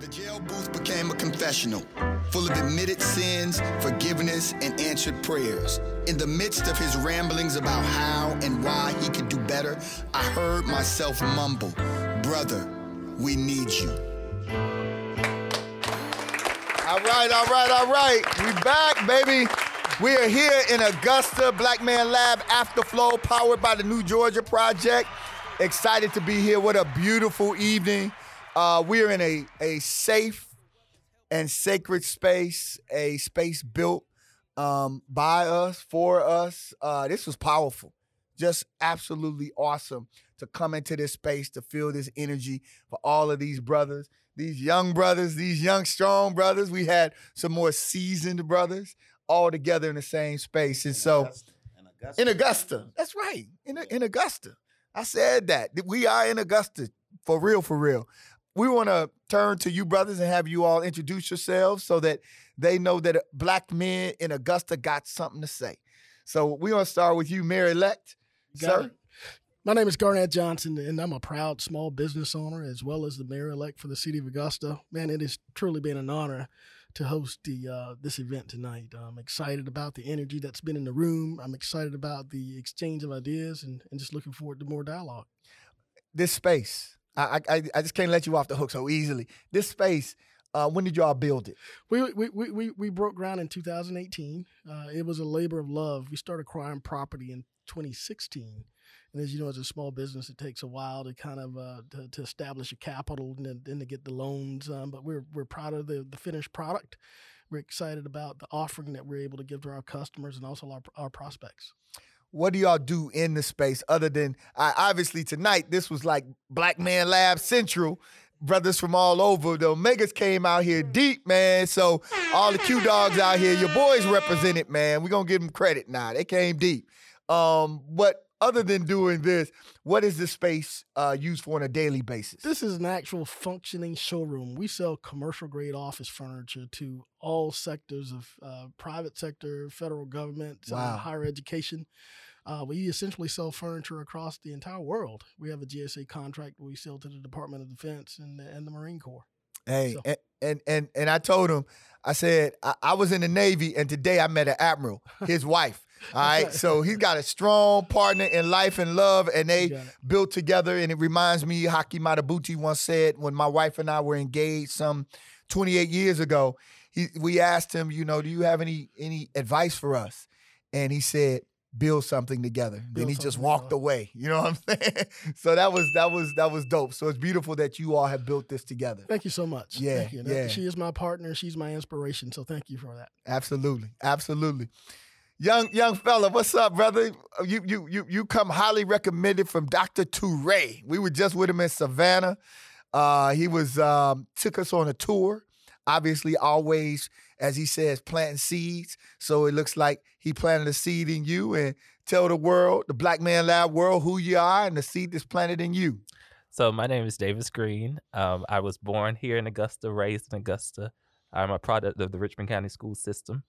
The jail booth became a confessional, full of admitted sins, forgiveness, and answered prayers. In the midst of his ramblings about how and why he could do better, I heard myself mumble, Brother, we need you. All right, all right, all right. We back, baby. We are here in Augusta, Black Man Lab Afterflow, powered by the New Georgia Project. Excited to be here. What a beautiful evening. Uh, we are in a, a safe and sacred space, a space built um, by us, for us. Uh, this was powerful. Just absolutely awesome to come into this space, to feel this energy for all of these brothers, these young brothers, these young, strong brothers. We had some more seasoned brothers all together in the same space. And so, in Augusta, that's right, in, in Augusta. I said that. We are in Augusta, for real, for real we want to turn to you brothers and have you all introduce yourselves so that they know that black men in Augusta got something to say. So we're going to start with you, Mayor Elect. Sir. It. My name is Garnett Johnson, and I'm a proud small business owner as well as the mayor elect for the city of Augusta. Man, it has truly been an honor to host the uh, this event tonight. I'm excited about the energy that's been in the room. I'm excited about the exchange of ideas, and, and just looking forward to more dialogue. This space, I, I I just can't let you off the hook so easily. This space, uh, when did y'all build it? We we we we broke ground in 2018. Uh, it was a labor of love. We started acquiring property in 2016. And as you know, as a small business, it takes a while to kind of uh, to, to, establish a capital and then to get the loans. Um, but we're we're proud of the, the finished product. We're excited about the offering that we're able to give to our customers and also our, our prospects what do y'all do in the space other than I, obviously tonight this was like Black Man Lab Central. Brothers from all over. The Omegas came out here deep, man. So all the Q dogs out here, your boys represented, man. We're gonna give them credit now. They came deep. Um, but other than doing this, what is this space uh, used for on a daily basis? This is an actual functioning showroom. We sell commercial grade office furniture to all sectors of uh, private sector, federal government, uh, wow. uh, higher education. Uh, we essentially sell furniture across the entire world. We have a GSA contract we sell to the Department of Defense and, and the Marine Corps. Hey, so. and, and and and I told him, I said I, I was in the Navy, and today I met an admiral, his wife. All right. So he's got a strong partner in life and love, and they built together. And it reminds me, Haki Madhubuti once said when my wife and I were engaged some 28 years ago, he, we asked him, you know, do you have any any advice for us? And he said, build something together. Build then he just walked away. You know what I'm saying? so that was that was that was dope. So it's beautiful that you all have built this together. Thank you so much. Yeah, yeah. She is my partner. She's my inspiration. So thank you for that. Absolutely, absolutely. Young young fella, what's up, brother? You you you you come highly recommended from Dr. Toure. We were just with him in Savannah. Uh, he was um, took us on a tour. Obviously, always as he says, planting seeds. So it looks like he planted a seed in you and tell the world, the Black Man Lab world, who you are and the seed that's planted in you. So my name is Davis Green. Um, I was born here in Augusta, raised in Augusta. I'm a product of the Richmond County school system.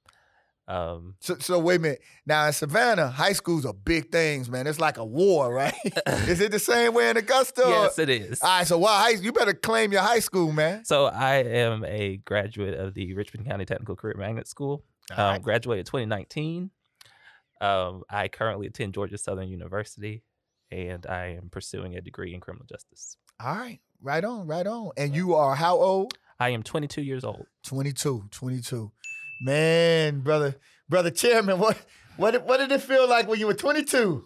Um, so, so wait a minute. Now in Savannah, high schools are big things, man. It's like a war, right? is it the same way in Augusta? Yes, it is. All right, so why you better claim your high school, man. So I am a graduate of the Richmond County Technical Career Magnet School. Um, right. Graduated 2019. Um, I currently attend Georgia Southern University, and I am pursuing a degree in criminal justice. All right, right on, right on. And you are how old? I am 22 years old. 22, 22. Man, brother, brother chairman, what what what did it feel like when you were 22?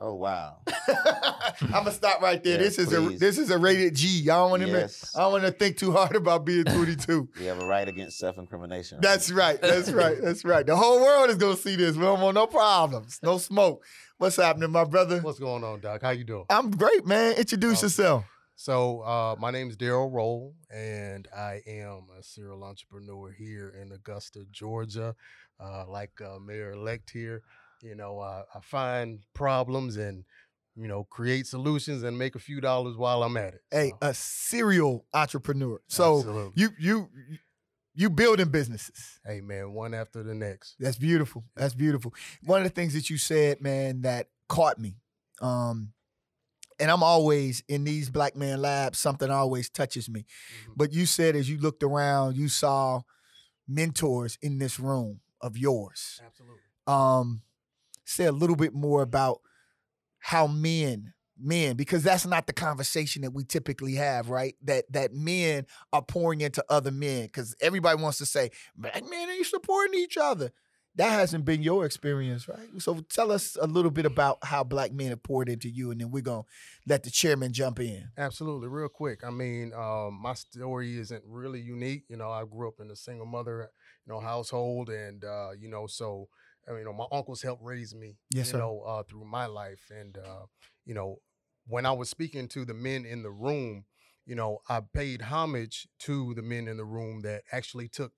Oh wow! I'm gonna stop right there. this is please. a this is a rated G. I don't want to yes. I don't want to think too hard about being 22. we have a right against self-incrimination. That's right. That's right. That's right. The whole world is gonna see this. We don't want no problems, no smoke. What's happening, my brother? What's going on, Doc? How you doing? I'm great, man. Introduce um, yourself. So uh, my name is Daryl Roll, and I am a serial entrepreneur here in Augusta, Georgia. Uh, like uh, Mayor Elect here, you know, I find problems and you know create solutions and make a few dollars while I'm at it. Hey, a serial entrepreneur. So Absolutely. you you you building businesses. Hey man, one after the next. That's beautiful. That's beautiful. One of the things that you said, man, that caught me. Um, and I'm always in these black man labs, something always touches me. Mhm. But you said as you looked around, you saw mentors in this room of yours. Absolutely. Um, say a little bit more about how men, men, because that's not the conversation that we typically have, right? That that men are pouring into other men. Because everybody wants to say, black men ain't supporting each other. That hasn't been your experience, right? So tell us a little bit about how black men have poured into you, and then we're gonna let the chairman jump in. Absolutely, real quick. I mean, um, my story isn't really unique. You know, I grew up in a single mother, you know, household, and uh, you know, so I mean, you know, my uncles helped raise me. Yes, you sir. know, uh, through my life, and uh, you know, when I was speaking to the men in the room, you know, I paid homage to the men in the room that actually took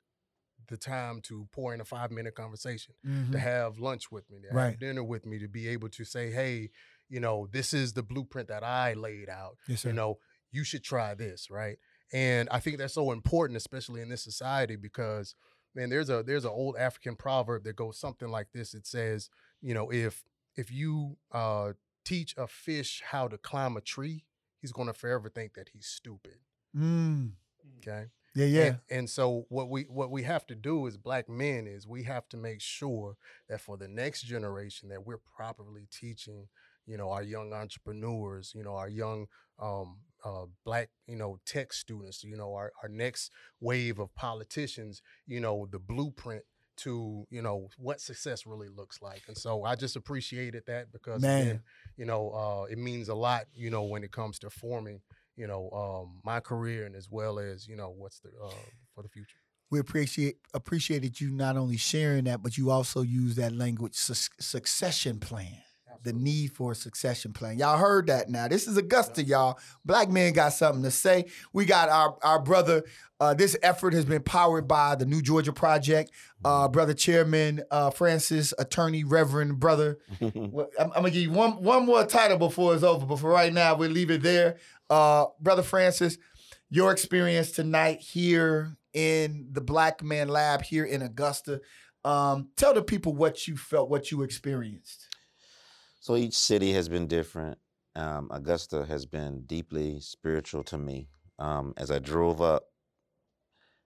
the time to pour in a five minute conversation to have lunch with me, to Mm-hmm. Right. have dinner with me, to be able to say, hey, you know, this is the blueprint that I laid out. Yes, You know, you should try this, right? And I think that's so important, especially in this society, because man, there's a there's an old African proverb that goes something like this. It says, you know, if if you uh, teach a fish how to climb a tree, he's going to forever think that he's stupid. Mm. Okay. Yeah, yeah. And, and so what we what we have to do as black men is we have to make sure that for the next generation that we're properly teaching, you know, our young entrepreneurs, you know, our young um, uh, black, you know, tech students, you know, our, our next wave of politicians, you know, the blueprint to, you know, what success really looks like. And so I just appreciated that because Man. again, you know, uh, it means a lot, you know, when it comes to forming you know, um, my career and as well as you know what's the uh, for the future. we appreciate appreciated you not only sharing that, but you also use that language sus- succession plan. The need for a succession plan. Y'all heard that now. This is Augusta, y'all. Black men got something to say. We got our our brother. Uh, this effort has been powered by the New Georgia Project. Uh, brother Chairman uh, Francys, Attorney Reverend Brother. I'm, I'm gonna give you one one more title before it's over. But for right now, we'll leave it there. Uh, brother Francys, your experience tonight here in the Black Man Lab here in Augusta. Um, tell the people what you felt, what you experienced. So each city has been different. Um, Augusta has been deeply spiritual to me. Um, as I drove up,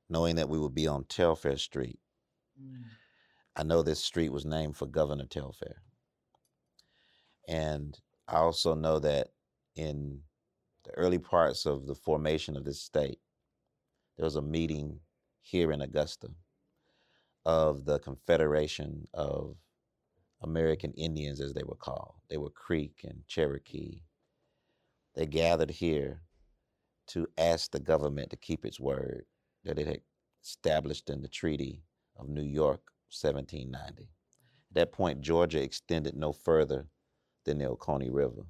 knowing that we would be on Telfair Street, I know this street was named for Governor Telfair. And I also know that in the early parts of the formation of this state, there was a meeting here in Augusta of the Confederation of American Indians, as they were called. They were Creek and Cherokee. They gathered here to ask the government to keep its word that it had established in the Treaty of New York, 1790. At that point, Georgia extended no further than the Oconee River.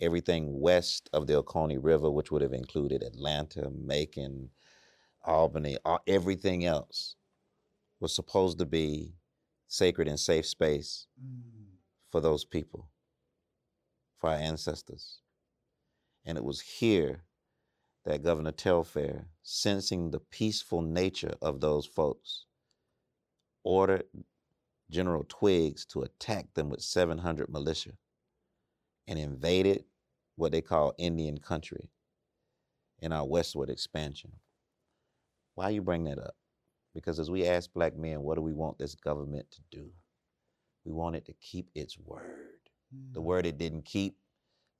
Everything west of the Oconee River, which would have included Atlanta, Macon, Albany, everything else was supposed to be sacred and safe space mm. for those people, for our ancestors. And it was here that Governor Telfair, sensing the peaceful nature of those folks, ordered General Twiggs to attack them with 700 militia and invaded what they call Indian country in our westward expansion. Why you bring that up? Because as we ask black men, what do we want this government to do? We want it to keep its word. The word it mm. didn't keep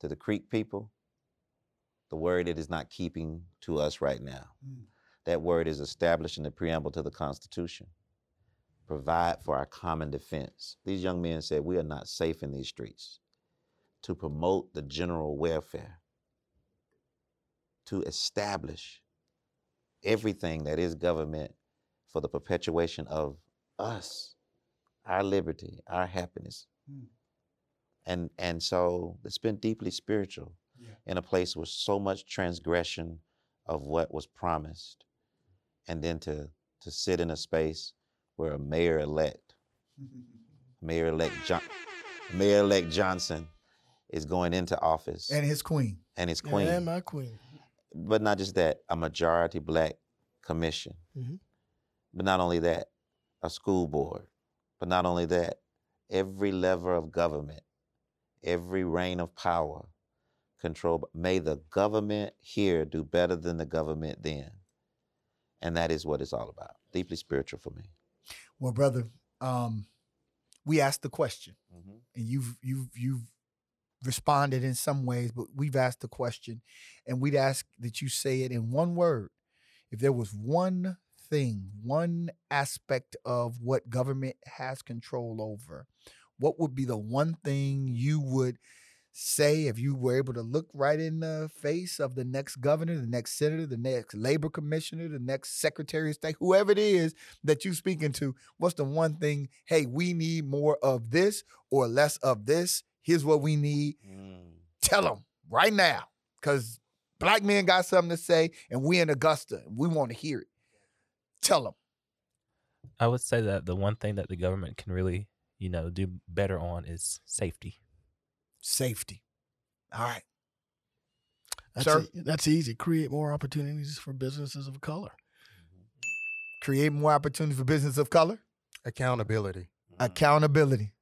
to the Creek people, the word it is not keeping to us right now. Mm. That word is established in the preamble to the Constitution. Provide for our common defense. These young men said, We are not safe in these streets. To promote the general welfare, to establish everything that is government for the perpetuation of us, our liberty, our happiness. Mm. And and so it's been deeply spiritual Yeah. in a place with so much transgression of what was promised. And then to to sit in a space where a mayor elect, Mayor elect John Mayor elect Johnson is going into office and his queen. and his queen And my queen. but not just that, a majority black commission. Mhm. But not only that, a school board. But not only that, every lever of government, every reign of power controlled. May the government here do better than the government then. And that is what it's all about. Deeply spiritual for me. Well, brother, um, we asked the question, Mm-hmm. and you've you've you've responded in some ways, but we've asked the question, and we'd ask that you say it in one word. If there was one thing, one aspect of what government has control over, what would be the one thing you would say if you were able to look right in the face of the next governor, the next senator, the next labor commissioner, the next secretary of state, whoever it is that you're speaking to, what's the one thing, hey, we need more of this or less of this? Here's what we need. Mm. Tell them right now. Because black men got something to say, and we in Augusta, we want to hear it. Tell them. I would say that the one thing that the government can really, you know, do better on is safety. Safety. All right. That's, Sir? e- that's easy. Create more opportunities for businesses of color. Create more opportunities for business of color. Accountability. Mm. Accountability.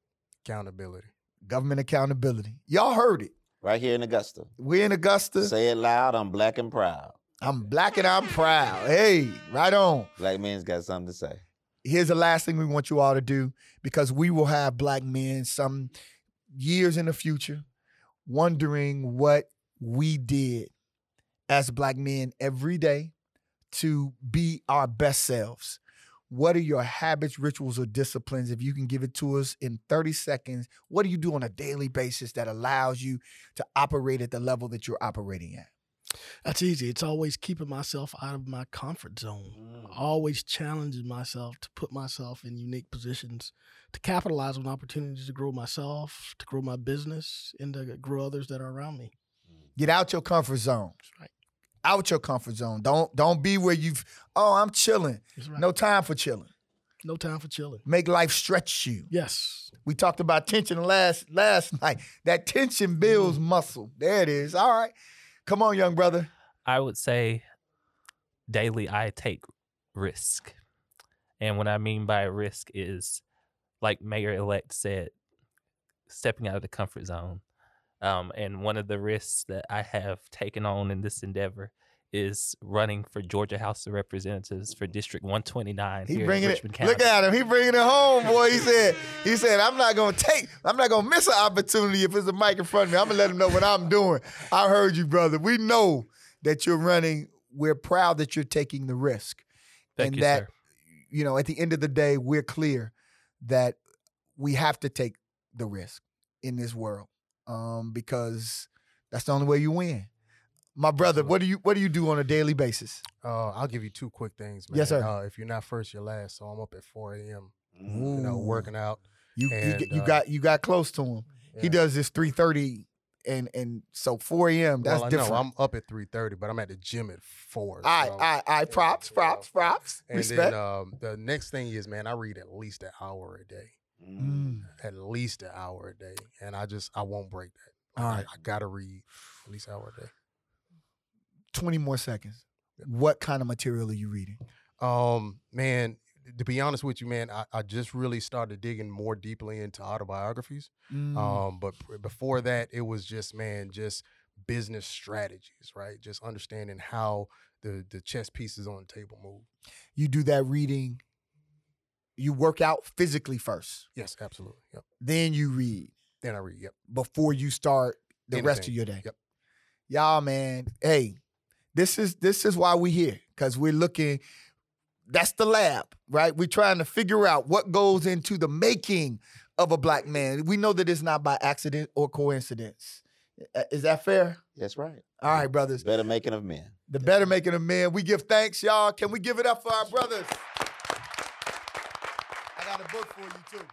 Accountability. Government accountability. Y'all heard it. Right here in Augusta. We're in Augusta. Say it loud. I'm black and proud. I'm black and I'm proud. Hey, right on. Black men's got something to say. here's the last thing we want you all to do because we will have black men some years in the future wondering what we did as black men every day to be our best selves. What are your habits, rituals, or disciplines? If you can give it to us in 30 seconds, what do you do on a daily basis that allows you to operate at the level that you're operating at? That's easy. It's always keeping myself out of my comfort zone. Mm. Always challenging myself to put myself in unique positions to capitalize on opportunities to grow myself, to grow my business, and to grow others that are around me. Mm. Get out your comfort zone. That's right. Out your comfort zone. Don't don't be where you've oh, I'm chilling. Right. No time for chilling. no time for chilling. Make life stretch you. Yes. We talked about tension last last night. That tension builds mm. muscle. There it is. All right. Come on, young brother. I would say daily I take risk. And what I mean by risk is like Mayor elect said, stepping out of the comfort zone. Um, and one of the risks that I have taken on in this endeavor is running for Georgia House of Representatives for District 129 He here bringing in it. County. Look at him. He bringing it home, boy. He said. He said, "I'm not gonna take. I'm not gonna miss an opportunity if there's a mic in front of me. I'm gonna let him know what I'm doing." I heard you, brother. We know that you're running. We're proud that you're taking the risk, Thank and you, that sir. you know, at the end of the day, we're clear that we have to take the risk in this world um, because that's the only way you win. My brother, what do you what do you do on a daily basis? Uh, I'll give you two quick things, man. Yes, sir. Uh, if you're not first, you're last. So I'm up at 4 a.m. You know, working out. You you, and, get- you uh, got you got close to him. He does this three thirty, and and so four a.m. That's well, I different. know I'm up at 3:30, but I'm at the gym at four. I so- right, all right. Props, yeah, props, props. And Respect. then um, the next thing is, man, I read at least an hour a day. Mm. At least an hour a day, and I just I won't break that. All I- I, gotta read at least an hour a day. Twenty more seconds. What kind of material are you reading? Um, man, to be honest with you, man, I, I just really started digging more deeply into autobiographies. Mm. Um, but pr- before that, it was just man, just business strategies, right? Just understanding how the the chess pieces on the table move. you do that reading. You work out physically first, Yes, absolutely. Yep. then you read Then I read. Yep. before you start the rest of your day. Yep. Y'all, man, hey, this is this is why we're here because we're looking. That's the lab, right? We're trying to figure out what goes into the making of a black man. We know that it's not by accident or coincidence. Uh, Is that fair? That's right. All right, brothers. Better making of men. The better making of men. We give thanks, y'all. Can we give it up for our brothers? I got a book for you too.